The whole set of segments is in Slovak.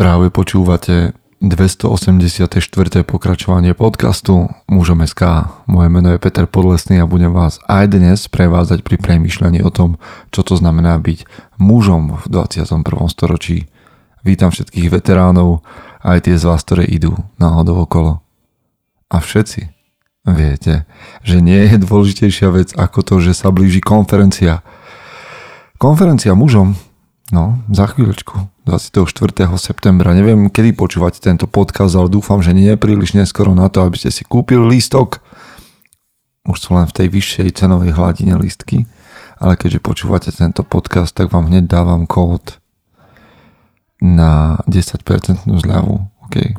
Práve počúvate 284. pokračovanie podcastu Mužom SK. Moje meno je Peter Podlesný a budem vás aj dnes prevázať pri premýšľaní o tom, čo to znamená byť mužom v 21. storočí. Vítam všetkých veteránov, aj tie z vás, ktoré idú náhodou okolo. A všetci viete, že nie je dôležitejšia vec ako to, že sa blíži konferencia. Konferencia mužom No, za chvíľočku, 24. septembra. Neviem, kedy počúvať tento podcast, ale dúfam, že nie je príliš neskoro na to, aby ste si kúpili lístok. Už sú len v tej vyššej cenovej hladine lístky, ale keďže počúvate tento podcast, tak vám hneď dávam kód na 10% zľavu. Okay.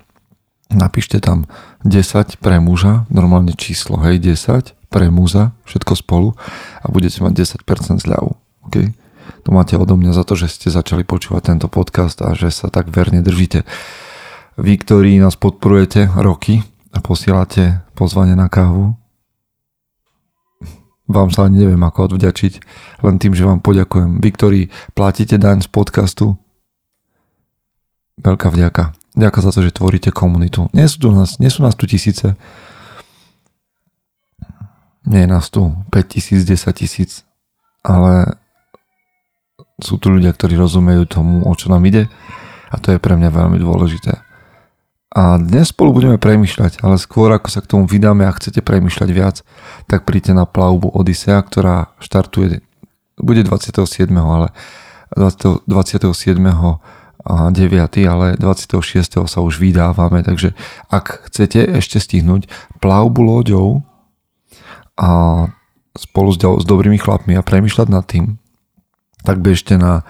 Napíšte tam 10 pre muža, normálne číslo, hej, 10 pre muža, všetko spolu a budete mať 10% zľavu. Okay to máte odo mňa za to, že ste začali počúvať tento podcast a že sa tak verne držíte. Vy, ktorí nás podporujete roky a posielate pozvanie na kávu, vám sa ani neviem ako odvďačiť, len tým, že vám poďakujem. Vy, ktorí platíte daň z podcastu, veľká vďaka. Ďakujem za to, že tvoríte komunitu. Nie sú, tu nás, nie sú nás tu tisíce, nie je nás tu 5 tisíc, 10 tisíc, ale sú tu ľudia, ktorí rozumejú tomu, o čo nám ide a to je pre mňa veľmi dôležité. A dnes spolu budeme premyšľať, ale skôr ako sa k tomu vydáme a chcete premyšľať viac, tak príďte na plavbu Odisea, ktorá štartuje, bude 27. ale 20, 27. 9. ale 26. sa už vydávame, takže ak chcete ešte stihnúť plavbu loďou a spolu s, s dobrými chlapmi a premyšľať nad tým, tak bežte na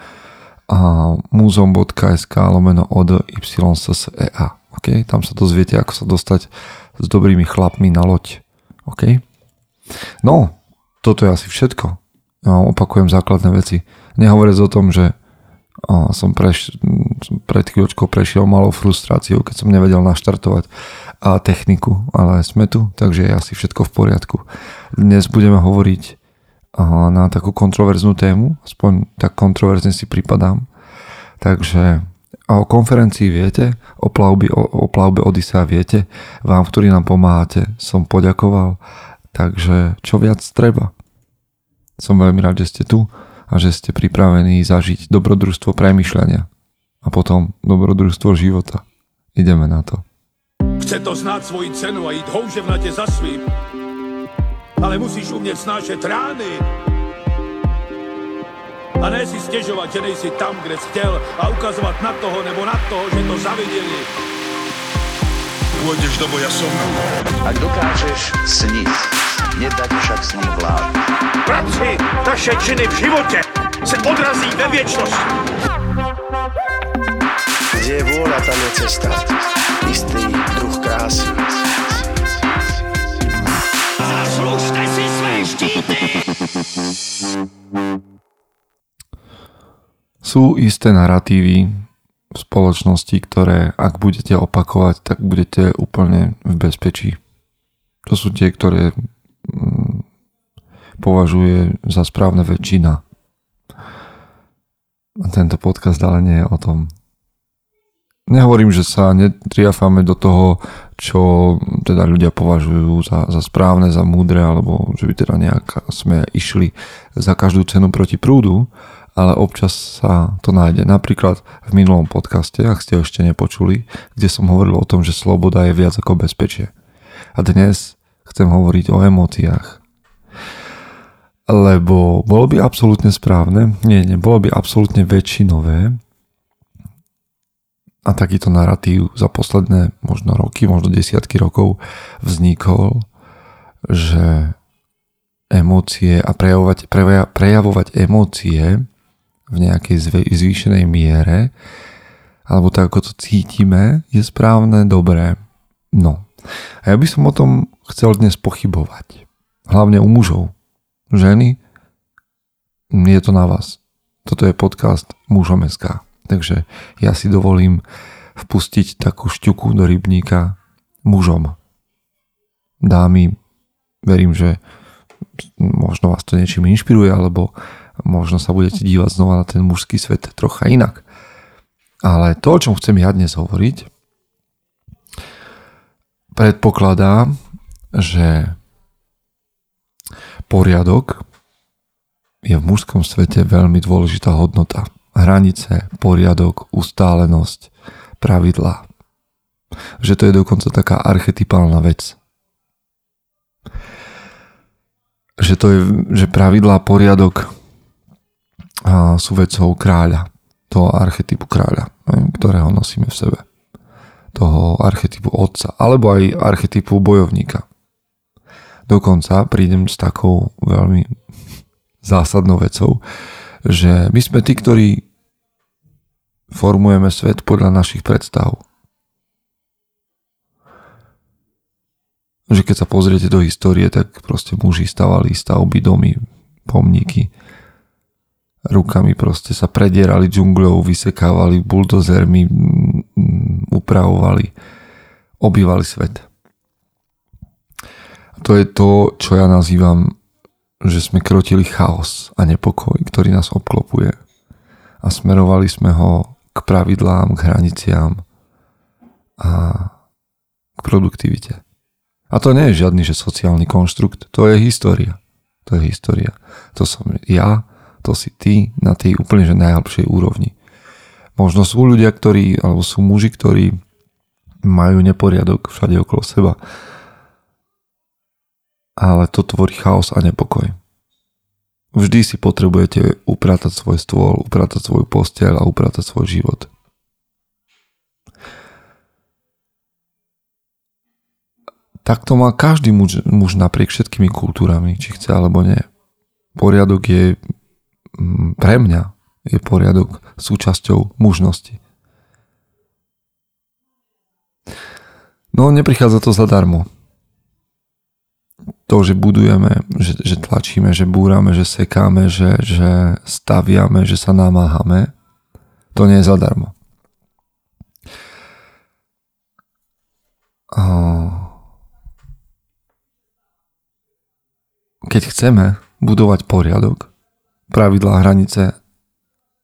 muzeum.sk lomeno od YSSEA. Okay? Tam sa dozviete, ako sa dostať s dobrými chlapmi na loď. Okay? No, toto je asi všetko. Ja opakujem základné veci. Nehovoriac o tom, že som preš, pred chvíľočkou prešiel malou frustráciou, keď som nevedel naštartovať a techniku, ale sme tu, takže je asi všetko v poriadku. Dnes budeme hovoriť na takú kontroverznú tému, aspoň tak kontroverzne si pripadám. Takže o konferencii viete, o plavbe, o, o plavbe Odisea viete, vám, ktorí nám pomáhate, som poďakoval, takže čo viac treba. Som veľmi rád, že ste tu a že ste pripravení zažiť dobrodružstvo premyšľania a potom dobrodružstvo života. Ideme na to. Chce to znáť svoji cenu a ísť houževnate za svým ale musíš umět snášet rány. A ne si stěžovat, že nejsi tam, kde jsi chtěl a ukazovat na toho nebo na toho, že to zaviděli. Pôjdeš do boja som. Ak dokážeš sniť, nedať však sním vlád. Práci, taše činy v živote se odrazí ve věčnosti. Kde je vôľa, tam je cesta. Istý Sú isté narratívy v spoločnosti, ktoré ak budete opakovať, tak budete úplne v bezpečí. To sú tie, ktoré mm, považuje za správne väčšina. Tento podcast ale nie je o tom. Nehovorím, že sa netriafame do toho, čo teda ľudia považujú za, za správne, za múdre, alebo že by teda nejak sme išli za každú cenu proti prúdu, ale občas sa to nájde. Napríklad v minulom podcaste, ak ste ho ešte nepočuli, kde som hovoril o tom, že sloboda je viac ako bezpečie. A dnes chcem hovoriť o emóciách. Lebo bolo by absolútne správne, nie, nie, bolo by absolútne väčšinové, a takýto narratív za posledné možno roky, možno desiatky rokov vznikol, že emócie a prejavovať, prejavovať emócie v nejakej zvýšenej miere alebo tak, ako to cítime, je správne, dobré. No. A ja by som o tom chcel dnes pochybovať. Hlavne u mužov. Ženy, je to na vás. Toto je podcast Mužom SK. Takže ja si dovolím vpustiť takú šťuku do rybníka mužom. Dámy, verím, že možno vás to niečím inšpiruje, alebo možno sa budete dívať znova na ten mužský svet trocha inak. Ale to, o čom chcem ja dnes hovoriť, predpokladá, že poriadok je v mužskom svete veľmi dôležitá hodnota. Hranice, poriadok, ustálenosť, pravidlá. Že to je dokonca taká archetypálna vec. Že to je, že pravidlá, poriadok sú vecou kráľa. Toho archetypu kráľa, ktorého nosíme v sebe. Toho archetypu otca. Alebo aj archetypu bojovníka. Dokonca prídem s takou veľmi zásadnou vecou, že my sme tí, ktorí formujeme svet podľa našich predstav. Že keď sa pozriete do histórie, tak proste muži stavali stavby, domy, pomníky. Rukami proste sa predierali džungľou, vysekávali buldozermi, upravovali, obývali svet. A to je to, čo ja nazývam že sme krotili chaos a nepokoj, ktorý nás obklopuje a smerovali sme ho k pravidlám, k hraniciám a k produktivite. A to nie je žiadny že sociálny konštrukt, to je história. To je história. To som ja, to si ty na tej úplne že najlepšej úrovni. Možno sú ľudia, ktorí, alebo sú muži, ktorí majú neporiadok všade okolo seba ale to tvorí chaos a nepokoj. Vždy si potrebujete upratať svoj stôl, upratať svoju posteľ a upratať svoj život. Tak to má každý muž, muž napriek všetkými kultúrami, či chce alebo nie. Poriadok je mm, pre mňa je poriadok súčasťou mužnosti. No neprichádza to zadarmo to, že budujeme, že, že tlačíme, že búrame, že sekáme, že, že staviame, že sa namáhame, to nie je zadarmo. Keď chceme budovať poriadok, pravidlá, hranice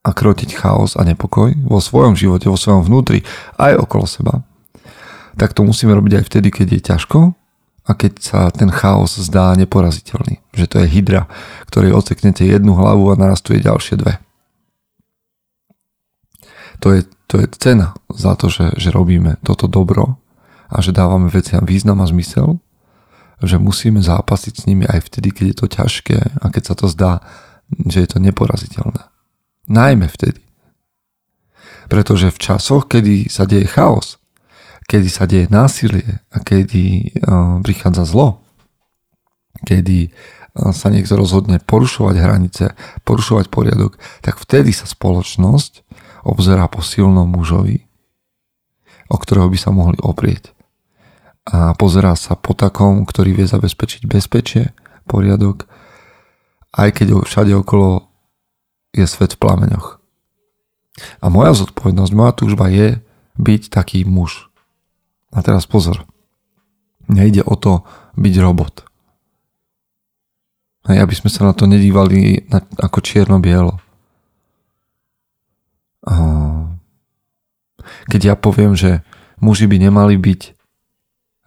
a krotiť chaos a nepokoj vo svojom živote, vo svojom vnútri, aj okolo seba, tak to musíme robiť aj vtedy, keď je ťažko a keď sa ten chaos zdá neporaziteľný. Že to je hydra, ktorej oceknete jednu hlavu a narastuje ďalšie dve. To je, to je cena za to, že, že robíme toto dobro a že dávame veciam význam a zmysel, že musíme zápasiť s nimi aj vtedy, keď je to ťažké a keď sa to zdá, že je to neporaziteľné. Najmä vtedy. Pretože v časoch, kedy sa deje chaos, kedy sa deje násilie a kedy uh, prichádza zlo, kedy uh, sa niekto rozhodne porušovať hranice, porušovať poriadok, tak vtedy sa spoločnosť obzerá po silnom mužovi, o ktorého by sa mohli oprieť. A pozerá sa po takom, ktorý vie zabezpečiť bezpečie, poriadok, aj keď všade okolo je svet v plameňoch. A moja zodpovednosť, moja túžba je byť taký muž, a teraz pozor. Nejde o to byť robot. Hej, aby sme sa na to nedívali na, ako čierno-bielo. Keď ja poviem, že muži by nemali byť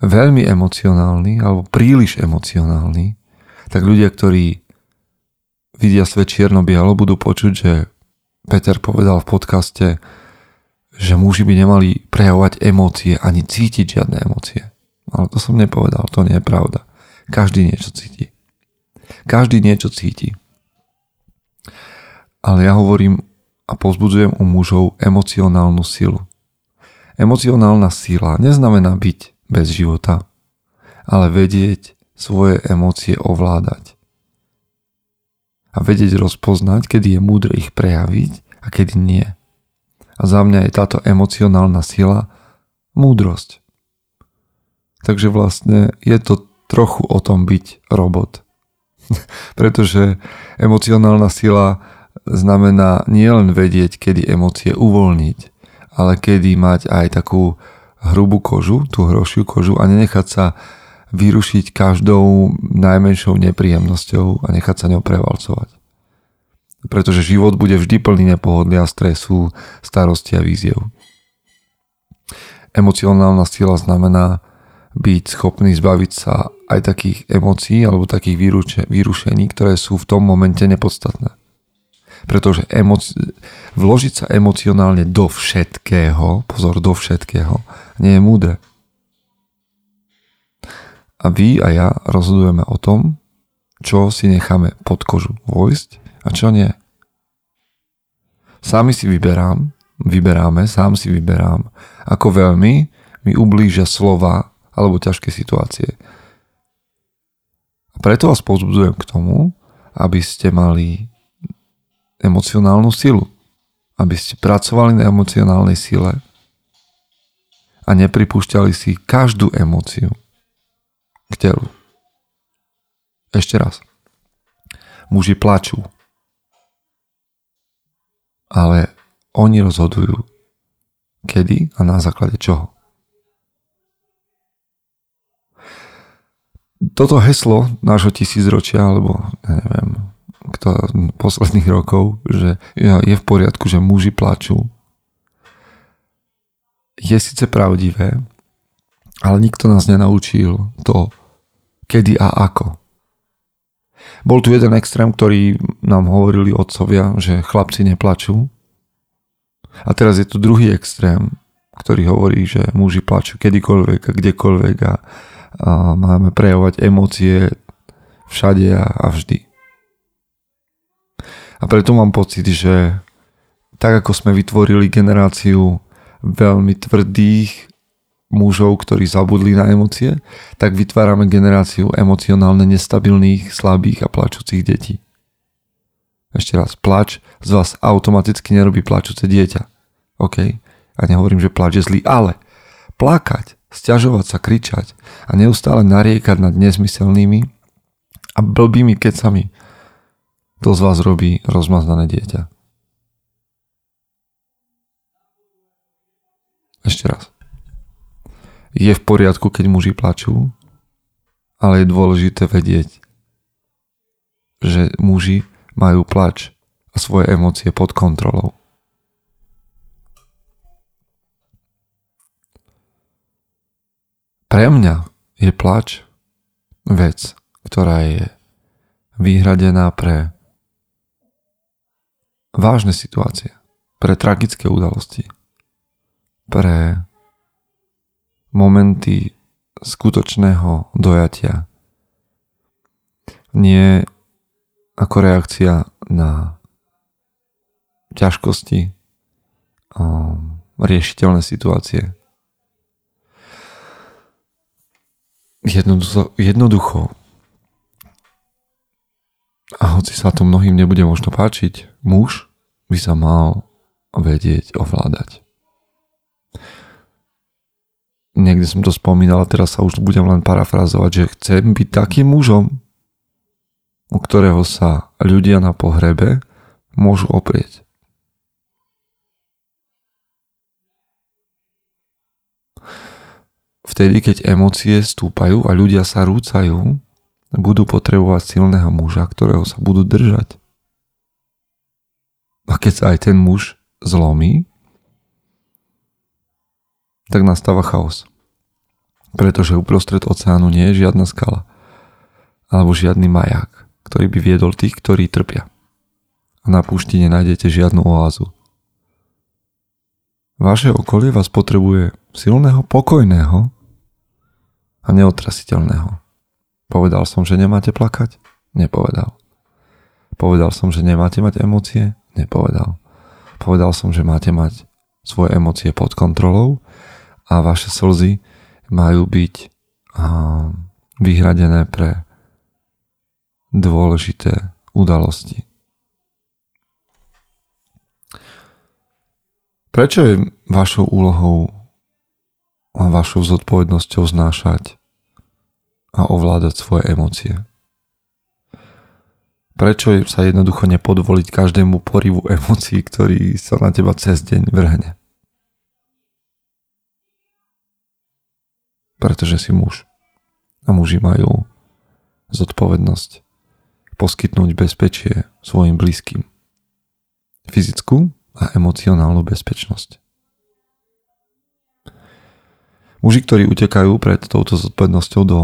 veľmi emocionálni alebo príliš emocionálni, tak ľudia, ktorí vidia svet čierno-bielo, budú počuť, že Peter povedal v podcaste, že muži by nemali prejavovať emócie ani cítiť žiadne emócie. Ale to som nepovedal, to nie je pravda. Každý niečo cíti. Každý niečo cíti. Ale ja hovorím a pozbudzujem u mužov emocionálnu silu. Emocionálna sila neznamená byť bez života, ale vedieť svoje emócie ovládať. A vedieť rozpoznať, kedy je múdre ich prejaviť a kedy nie. A za mňa je táto emocionálna sila múdrosť. Takže vlastne je to trochu o tom byť robot. Pretože emocionálna sila znamená nielen vedieť, kedy emócie uvoľniť, ale kedy mať aj takú hrubú kožu, tú hrošiu kožu a nenechať sa vyrušiť každou najmenšou nepríjemnosťou a nechať sa ňou prevalcovať. Pretože život bude vždy plný nepohodlia, stresu, starosti a víziev. Emocionálna sila znamená byť schopný zbaviť sa aj takých emócií alebo takých vyrušení, ktoré sú v tom momente nepodstatné. Pretože emoci- vložiť sa emocionálne do všetkého, pozor, do všetkého, nie je múdre. A vy a ja rozhodujeme o tom, čo si necháme pod kožu vojsť a čo nie. Sami si vyberám, vyberáme, sám si vyberám, ako veľmi mi ublížia slova alebo ťažké situácie. A preto vás pozbudzujem k tomu, aby ste mali emocionálnu silu. Aby ste pracovali na emocionálnej sile a nepripúšťali si každú emóciu k telu. Ešte raz. Muži plačú. Ale oni rozhodujú, kedy a na základe čoho. Toto heslo nášho tisícročia, alebo ja neviem, kto, posledných rokov, že je v poriadku, že muži plačú, je síce pravdivé, ale nikto nás nenaučil to, kedy a ako. Bol tu jeden extrém, ktorý nám hovorili otcovia, že chlapci neplačú. A teraz je tu druhý extrém, ktorý hovorí, že muži plačú kedykoľvek a kdekoľvek a, a máme prejavovať emócie všade a, a vždy. A preto mám pocit, že tak ako sme vytvorili generáciu veľmi tvrdých mužov, ktorí zabudli na emócie, tak vytvárame generáciu emocionálne nestabilných, slabých a plačúcich detí. Ešte raz, plač z vás automaticky nerobí plačúce dieťa. OK? A nehovorím, že plač je zlý, ale plakať, stiažovať sa, kričať a neustále nariekať nad nezmyselnými a blbými kecami, to z vás robí rozmaznané dieťa. Ešte raz je v poriadku, keď muži plačú, ale je dôležité vedieť, že muži majú plač a svoje emócie pod kontrolou. Pre mňa je plač vec, ktorá je vyhradená pre vážne situácie, pre tragické udalosti, pre momenty skutočného dojatia. Nie ako reakcia na ťažkosti, riešiteľné situácie. Jednoducho, jednoducho a hoci sa to mnohým nebude možno páčiť, muž by sa mal vedieť ovládať niekde som to spomínal a teraz sa už budem len parafrazovať, že chcem byť takým mužom, u ktorého sa ľudia na pohrebe môžu oprieť. Vtedy, keď emócie stúpajú a ľudia sa rúcajú, budú potrebovať silného muža, ktorého sa budú držať. A keď sa aj ten muž zlomí, tak nastáva chaos. Pretože uprostred oceánu nie je žiadna skala alebo žiadny maják, ktorý by viedol tých, ktorí trpia. A na púšti nenájdete žiadnu oázu. Vaše okolie vás potrebuje silného, pokojného a neotrasiteľného. Povedal som, že nemáte plakať? Nepovedal. Povedal som, že nemáte mať emócie? Nepovedal. Povedal som, že máte mať svoje emócie pod kontrolou a vaše slzy majú byť vyhradené pre dôležité udalosti. Prečo je vašou úlohou a vašou zodpovednosťou znášať a ovládať svoje emócie? Prečo sa jednoducho nepodvoliť každému porivu emócií, ktorý sa na teba cez deň vrhne? Pretože si muž. A muži majú zodpovednosť poskytnúť bezpečie svojim blízkym fyzickú a emocionálnu bezpečnosť. Muži, ktorí utekajú pred touto zodpovednosťou do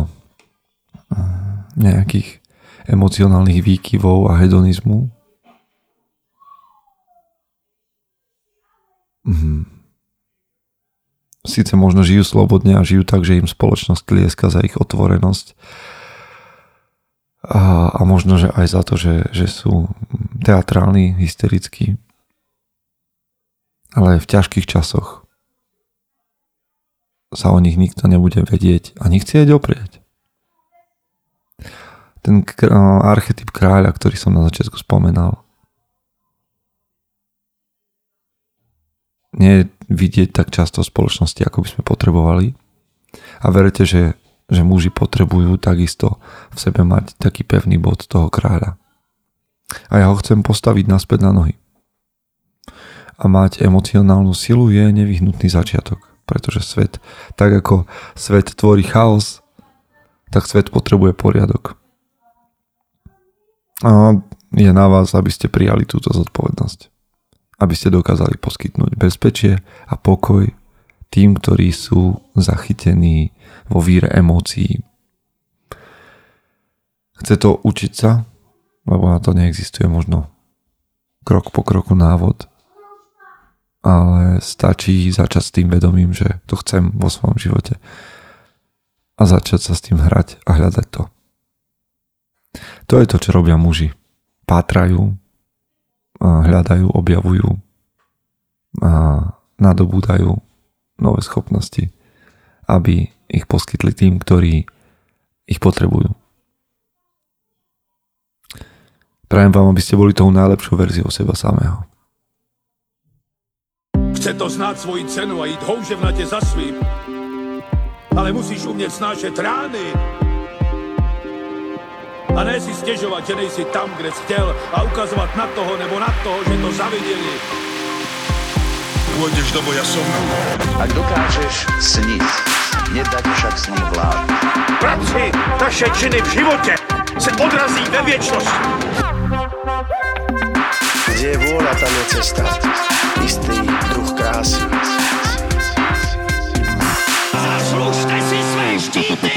mm, nejakých emocionálnych výkyvov a hedonizmu, mm, síce možno žijú slobodne a žijú tak, že im spoločnosť tlieska za ich otvorenosť a, a možno, že aj za to, že, že sú teatrálni, hysterickí, ale v ťažkých časoch sa o nich nikto nebude vedieť ani chcieť oprieť. Ten archetyp kráľa, ktorý som na začiatku spomenal, nie vidieť tak často v spoločnosti, ako by sme potrebovali. A verete, že, že muži potrebujú takisto v sebe mať taký pevný bod toho kráľa. A ja ho chcem postaviť naspäť na nohy. A mať emocionálnu silu je nevyhnutný začiatok pretože svet, tak ako svet tvorí chaos, tak svet potrebuje poriadok. A je na vás, aby ste prijali túto zodpovednosť. Aby ste dokázali poskytnúť bezpečie a pokoj tým, ktorí sú zachytení vo víre emócií. Chce to učiť sa, lebo na to neexistuje možno krok po kroku návod, ale stačí začať s tým vedomím, že to chcem vo svojom živote a začať sa s tým hrať a hľadať to. To je to, čo robia muži. Pátrajú, hľadajú, objavujú a nadobúdajú nové schopnosti, aby ich poskytli tým, ktorí ich potrebujú. Prajem vám, aby ste boli tou najlepšou verziou seba samého. Chce to znát svoji cenu a jít houževnatě za svým. Ale musíš umět snášet rány. A ne si stiežovať, že nejsi tam, kde si chcel a ukazovať na toho nebo na toho, že to zavideli. Pôjdeš do boja som. Ak dokážeš sniť, nedať však snom vlád. Práci taše činy v živote se odrazí ve viečnosti. Kde je vôľa, tam je cesta. Istý druh krásy. Zaslužte si své štíty!